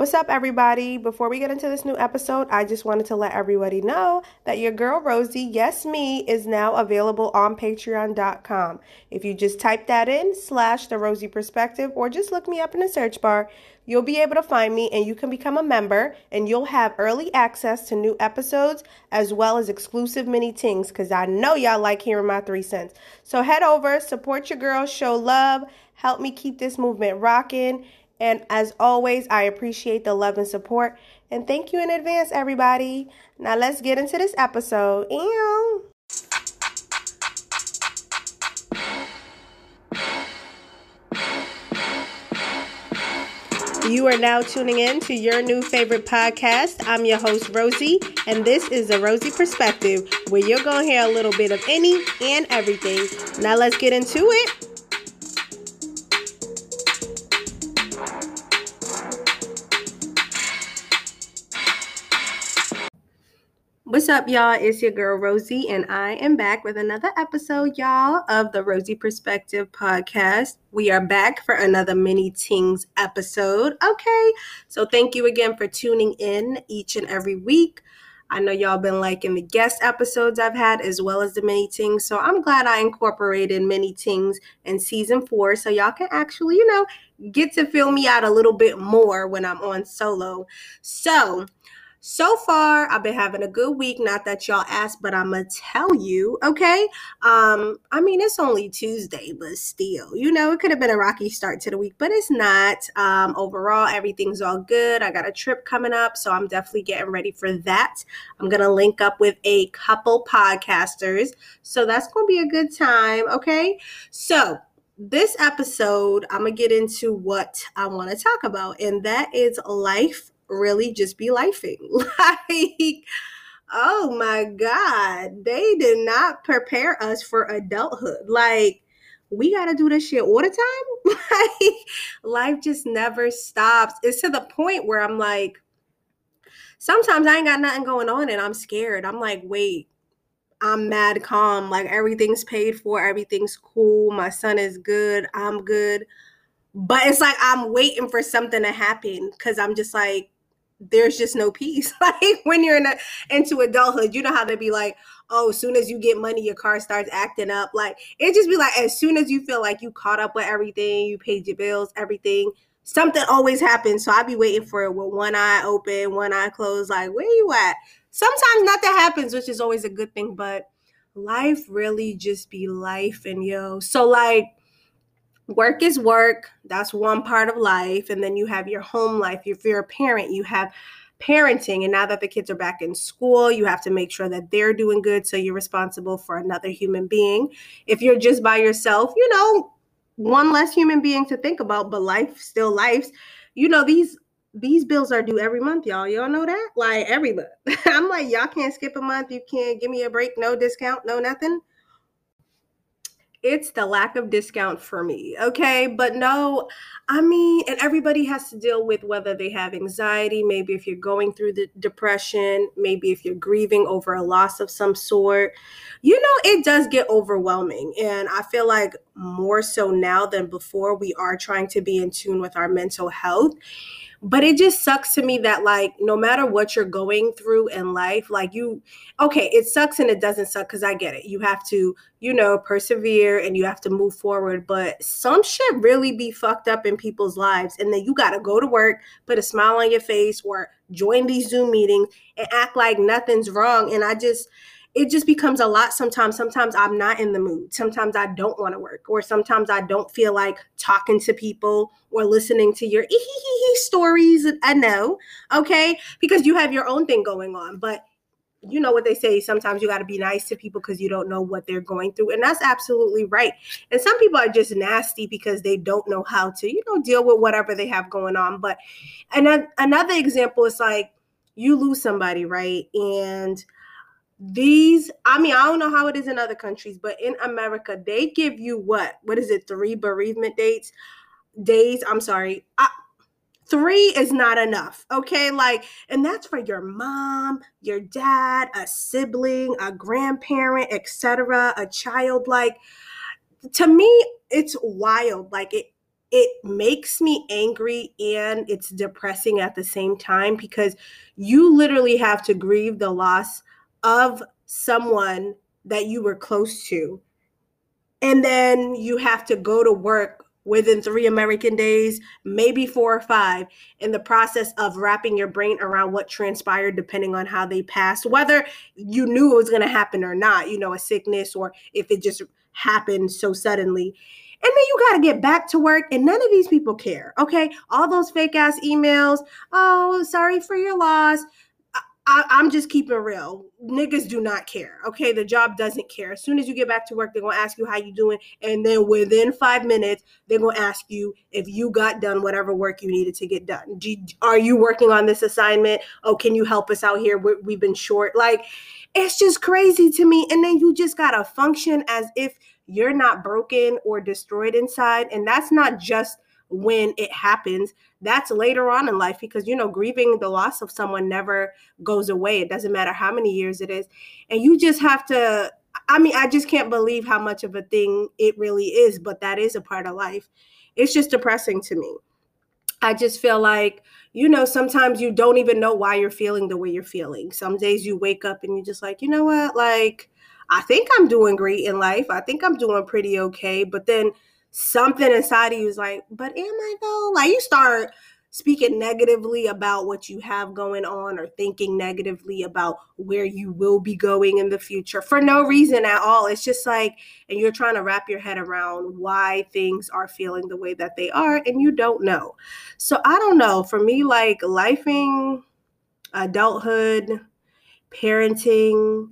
What's up, everybody? Before we get into this new episode, I just wanted to let everybody know that your girl Rosey, yes, me, is now available on patreon.com. If you just type that in, slash the Rosey Perspective, or just look me up in the search bar, you'll be able to find me and you can become a member and you'll have early access to new episodes as well as exclusive mini Tingz because I know y'all like hearing my three cents. So head over, support your girl, show love, help me keep this movement rocking. And as always, I appreciate the love and support. And thank you in advance, everybody. Now let's get into this episode. Ew. You are now tuning in to your new favorite podcast. I'm your host, Rosey, and this is the Rosey Perspective, where you're going to hear a little bit of any and everything. Now let's get into it. What's up, y'all? It's your girl Rosey, and I am back with another episode, y'all, of the Rosey Perspective podcast. We are back for another mini Tingz episode. Okay, so thank you again for tuning in each and every week. I know y'all been liking the guest episodes I've had as well as the mini Tingz, so I'm glad I incorporated mini Tingz in season four so y'all can actually, you know, get to feel me out a little bit more when I'm on solo. So, so far i've been having a good week not that y'all asked but i'm gonna tell you okay? Um i mean it's only tuesday but still you know it could have been a rocky start to the week but it's not. Um overall everything's all good. I got a trip coming up so i'm definitely getting ready for that. I'm gonna link up with a couple podcasters so that's gonna be a good time okay? So this episode, I'm gonna get into what I want to talk about, and that is life really just be lifing. like, oh my God, they did not prepare us for adulthood. Like, we got to do this shit all the time. like, life just never stops. It's to the point where I'm like, sometimes I ain't got nothing going on and I'm scared. I'm like, wait, I'm mad calm. Like, everything's paid for, everything's cool. My son is good. I'm good. But it's like I'm waiting for something to happen because I'm just like, there's just no peace. like when you're in a, into adulthood, you know how they be like, oh, as soon as you get money, your car starts acting up. Like it just be like, as soon as you feel like you caught up with everything, you paid your bills, everything, something always happens. So I'd be waiting for it with one eye open, one eye closed. Like where you at? Sometimes nothing happens, which is always a good thing. But life really just be life, and yo. So like work is work. That's one part of life. And then you have your home life. If you're a parent, you have parenting. And now that the kids are back in school, you have to make sure that they're doing good. So you're responsible for another human being. If you're just by yourself, you know, one less human being to think about, but life still lives. You know, these these bills are due every month, y'all. Y'all know that? Like every month. I'm like, y'all can't skip a month. You can't give me a break, no discount, no nothing it's the lack of discount for me. Okay. But no, I mean, and everybody has to deal with whether they have anxiety, maybe if you're going through the depression, maybe if you're grieving over a loss of some sort. You know, it does get overwhelming. And I feel like more so now than before, we are trying to be in tune with our mental health. But it just sucks to me that, like, no matter what you're going through in life, like, you, okay, it sucks and it doesn't suck because I get it. You have to, you know, persevere and you have to move forward. But some shit really be fucked up in people's lives. And then you got to go to work, put a smile on your face, or join these Zoom meetings and act like nothing's wrong. And I just, it just becomes a lot sometimes. Sometimes I'm not in the mood. Sometimes I don't want to work, or sometimes I don't feel like talking to people or listening to your stories. I know, okay, because you have your own thing going on. But you know what they say sometimes you got to be nice to people because you don't know what they're going through and that's absolutely right and some people are just nasty because they don't know how to you know deal with whatever they have going on but and another example is like you lose somebody right and these i mean i don't know how it is in other countries but in america they give you what? What is it? Three bereavement dates? Days? I'm sorry. I, three is not enough okay? Like and that's for your mom your dad a sibling a grandparent etc a child. Like to me it's wild. Like it it makes me angry and it's depressing at the same time because you literally have to grieve the loss of someone that you were close to. And then you have to go to work within three American days, maybe four or five, in the process of wrapping your brain around what transpired, depending on how they passed, whether you knew it was going to happen or not, you know, a sickness or if it just happened so suddenly. And then you got to get back to work, and none of these people care. Okay. All those fake ass emails. Oh, sorry for your loss. I, am just keeping real. Niggas do not care. Okay, the job doesn't care. As soon as you get back to work, they're gonna ask you how you doing, and then within five minutes, they're gonna ask you if you got done whatever work you needed to get done. Do, are you working on this assignment? Oh, can you help us out here? we we've been short. Like, it's just crazy to me. And then you just gotta function as if you're not broken or destroyed inside, and that's not just when it happens that's later on in life because you know grieving the loss of someone never goes away. It doesn't matter how many years it is. And you just have to i mean i just can't believe how much of a thing it really is but that is a part of life. It's just depressing to me. I just feel like you know sometimes you don't even know why you're feeling the way you're feeling. Some days you wake up and you're just like you know what? Like i think i'm doing great in life. I think i'm doing pretty okay. But then something inside of you is like, but am I though? Like you start speaking negatively about what you have going on or thinking negatively about where you will be going in the future for no reason at all. It's just like, and you're trying to wrap your head around why things are feeling the way that they are, and you don't know. So I don't know. For me, like lifing, adulthood, parenting,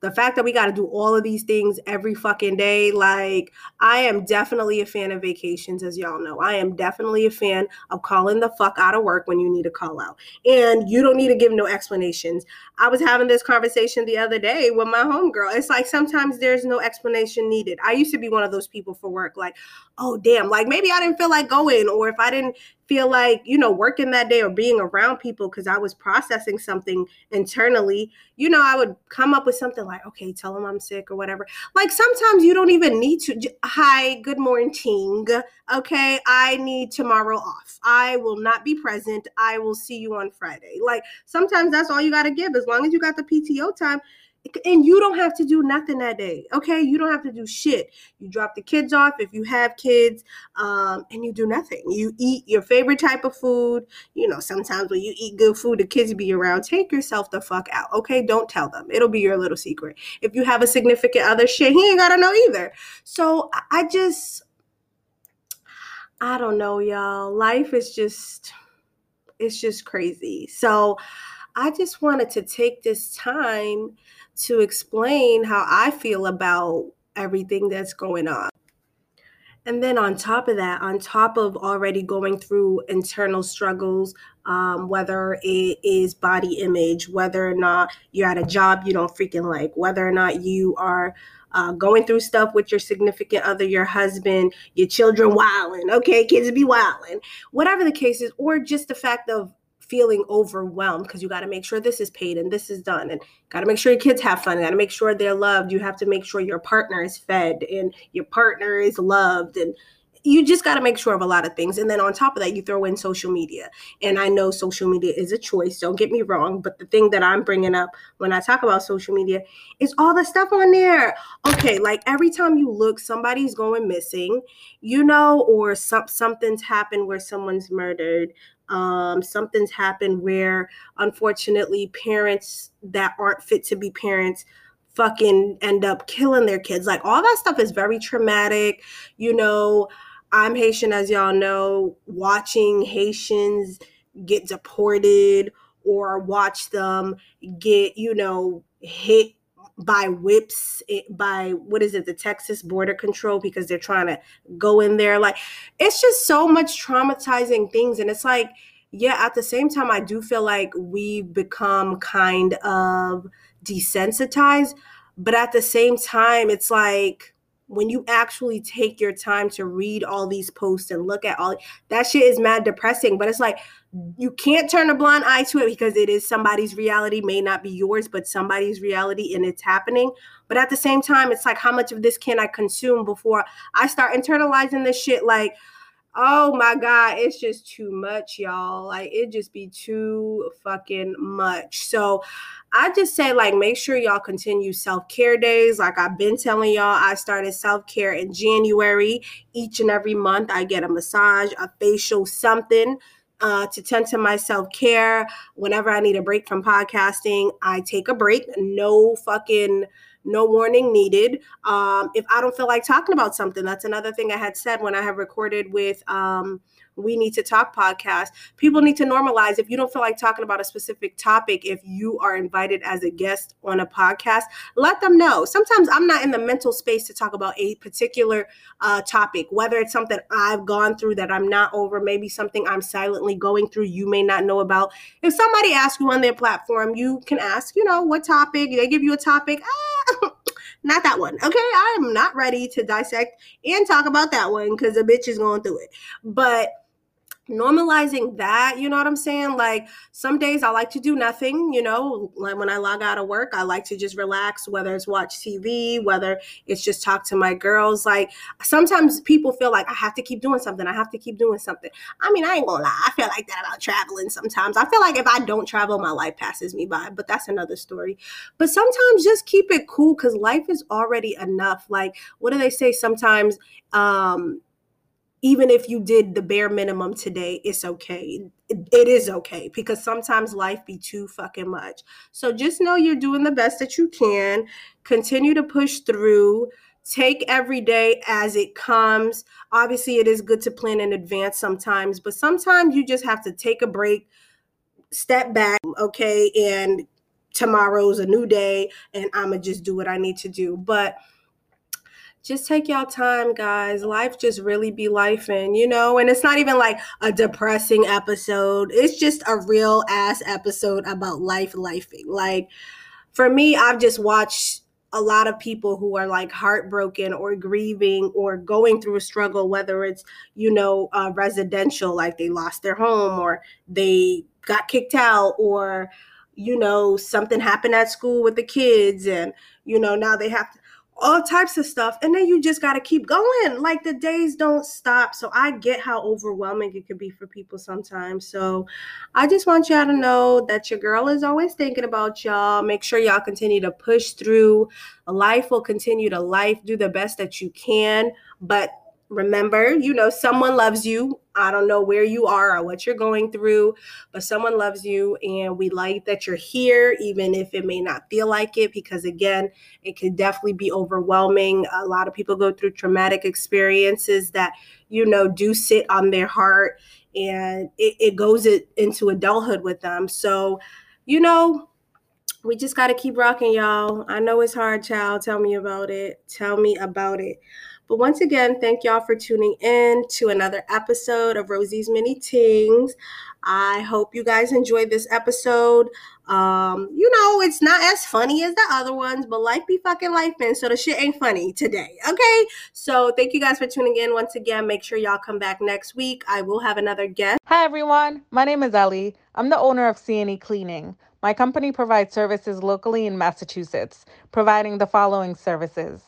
the fact that we got to do all of these things every fucking day like i am definitely a fan of vacations as y'all know. I am definitely a fan of calling the fuck out of work when you need to call out. And you don't need to give no explanations. I was having this conversation the other day with my homegirl. It's like sometimes there's no explanation needed. I used to be one of those people for work like oh damn like maybe i didn't feel like going or if i didn't feel like, you know, working that day or being around people because I was processing something internally, you know, I would come up with something like, okay, tell them I'm sick or whatever. Like sometimes you don't even need to. Hi, good morning. Okay, I need tomorrow off. I will not be present. I will see you on Friday. Like sometimes that's all you got to give. As long as you got the PTO time, and you don't have to do nothing that day okay? You don't have to do shit. You drop the kids off if you have kids um, and you do nothing. You eat your favorite type of food. You know sometimes when you eat good food the kids be around. Take yourself the fuck out okay? Don't tell them. It'll be your little secret. If you have a significant other shit he ain't gotta know either. So i just i don't know y'all. Life is just it's just crazy. So I just wanted to take this time to explain how I feel about everything that's going on. And then on top of that, on top of already going through internal struggles, um, whether it is body image, whether or not you're at a job you don't freaking like, whether or not you are uh, going through stuff with your significant other, your husband, your children wilding, okay, kids be wilding, whatever the case is, or just the fact of feeling overwhelmed because you got to make sure this is paid and this is done and got to make sure your kids have fun got to make sure they're loved you have to make sure your partner is fed and your partner is loved and you just got to make sure of a lot of things and then on top of that you throw in social media and i know social media is a choice don't get me wrong but the thing that i'm bringing up when i talk about social media is all the stuff on there. Okay like every time you look somebody's going missing you know or some, something's happened where someone's murdered um, something's happened where unfortunately parents that aren't fit to be parents fucking end up killing their kids. Like all that stuff is very traumatic you know i'm haitian as y'all know. Watching haitians get deported or watch them get you know hit by whips by what is it the texas border control because they're trying to go in there. Like it's just so much traumatizing things. And it's like yeah at the same time i do feel like we've become kind of desensitized. But at the same time it's like when you actually take your time to read all these posts and look at all that shit is mad depressing but it's like you can't turn a blind eye to it because it is somebody's reality may not be yours but somebody's reality and it's happening. But at the same time it's like how much of this can i consume before i start internalizing this shit? Like Oh my God, it's just too much, y'all. Like, it just be too fucking much. So, I just say, like, make sure y'all continue self care days. Like, I've been telling y'all, I started self care in January. Each and every month, I get a massage, a facial, something. Uh, to tend to my self care. Whenever I need a break from podcasting, I take a break. No fucking no warning needed. Um, if I don't feel like talking about something, that's another thing I had said when I have recorded with um, We Need to Talk podcast. People need to normalize if you don't feel like talking about a specific topic, if you are invited as a guest on a podcast, let them know. Sometimes I'm not in the mental space to talk about a particular uh, topic, whether it's something I've gone through that I'm not over, maybe something I'm silently going through you may not know about. If somebody asks you on their platform, you can ask, you know, what topic, they give you a topic. Ah, not that one. Okay, I am not ready to dissect and talk about that one because the bitch is going through it. But normalizing that you know what i'm saying? Like some days i like to do nothing you know like when i log out of work i like to just relax whether it's watch tv whether it's just talk to my girls. Like sometimes people feel like i have to keep doing something. I have to keep doing something. I mean i ain't gonna lie i feel like that about traveling sometimes. I feel like if i don't travel my life passes me by but that's another story. But sometimes just keep it cool because life is already enough. Like what do they say sometimes? Um even if you did the bare minimum today, it's okay. It, is okay because sometimes life be too fucking much. So just know you're doing the best that you can. Continue to push through. Take every day as it comes. Obviously, it is good to plan in advance sometimes, but sometimes you just have to take a break, step back, okay, and tomorrow's a new day, and I'm gonna just do what I need to do. But just take y'all time, guys. Life just really be life, and you know, and it's not even like a depressing episode. It's just a real ass episode about life, lifing. Like for me, I've just watched a lot of people who are like heartbroken or grieving or going through a struggle, whether it's, you know, uh, residential, like they lost their home or they got kicked out or, you know, something happened at school with the kids and, you know, now they have to all types of stuff and then you just got to keep going. Like the days don't stop so i get how overwhelming it could be for people sometimes. So i just want y'all to know that your girl is always thinking about y'all. Make sure y'all continue to push through. Life will continue to life. Do the best that you can but remember, you know, someone loves you. I don't know where you are or what you're going through, but someone loves you. And we like that you're here, even if it may not feel like it, because again, it can definitely be overwhelming. A lot of people go through traumatic experiences that, you know, do sit on their heart and it, it goes it, into adulthood with them. So, you know, we just got to keep rocking, y'all. I know it's hard, child. Tell me about it. Tell me about it. But once again, thank y'all for tuning in to another episode of Rosey's Mini Tingz. I hope you guys enjoyed this episode. Um, you know, it's not as funny as the other ones, but life be fucking life, man. So the shit ain't funny today. Okay. So thank you guys for tuning in once again. Make sure y'all come back next week. I will have another guest. Hi everyone. My name is Ellie. I'm the owner of CNE Cleaning. My company provides services locally in Massachusetts, providing the following services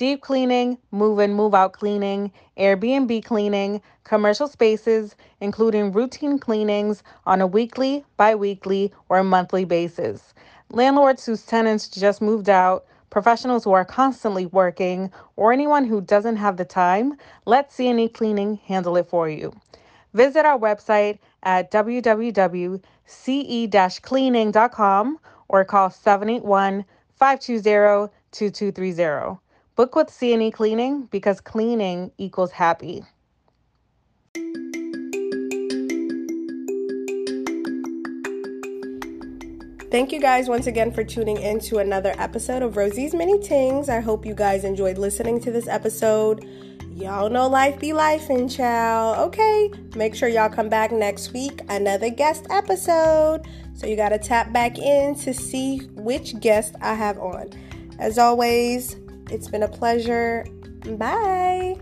deep cleaning, move in, move out cleaning, Airbnb cleaning, commercial spaces, including routine cleanings on a weekly, bi weekly, or monthly basis. Landlords whose tenants just moved out, professionals who are constantly working, or anyone who doesn't have the time, let CNE Cleaning handle it for you. Visit our website at www.ce-cleaning.com or call 781 520 2230. Book with CNE Cleaning because cleaning equals happy. Thank you guys once again for tuning in to another episode of Rosey's Mini Tingz. I hope you guys enjoyed listening to this episode. Y'all know life be life and chow. Okay, make sure y'all come back next week, another guest episode. So you got to tap back in to see which guest I have on. As always, it's been a pleasure. Bye.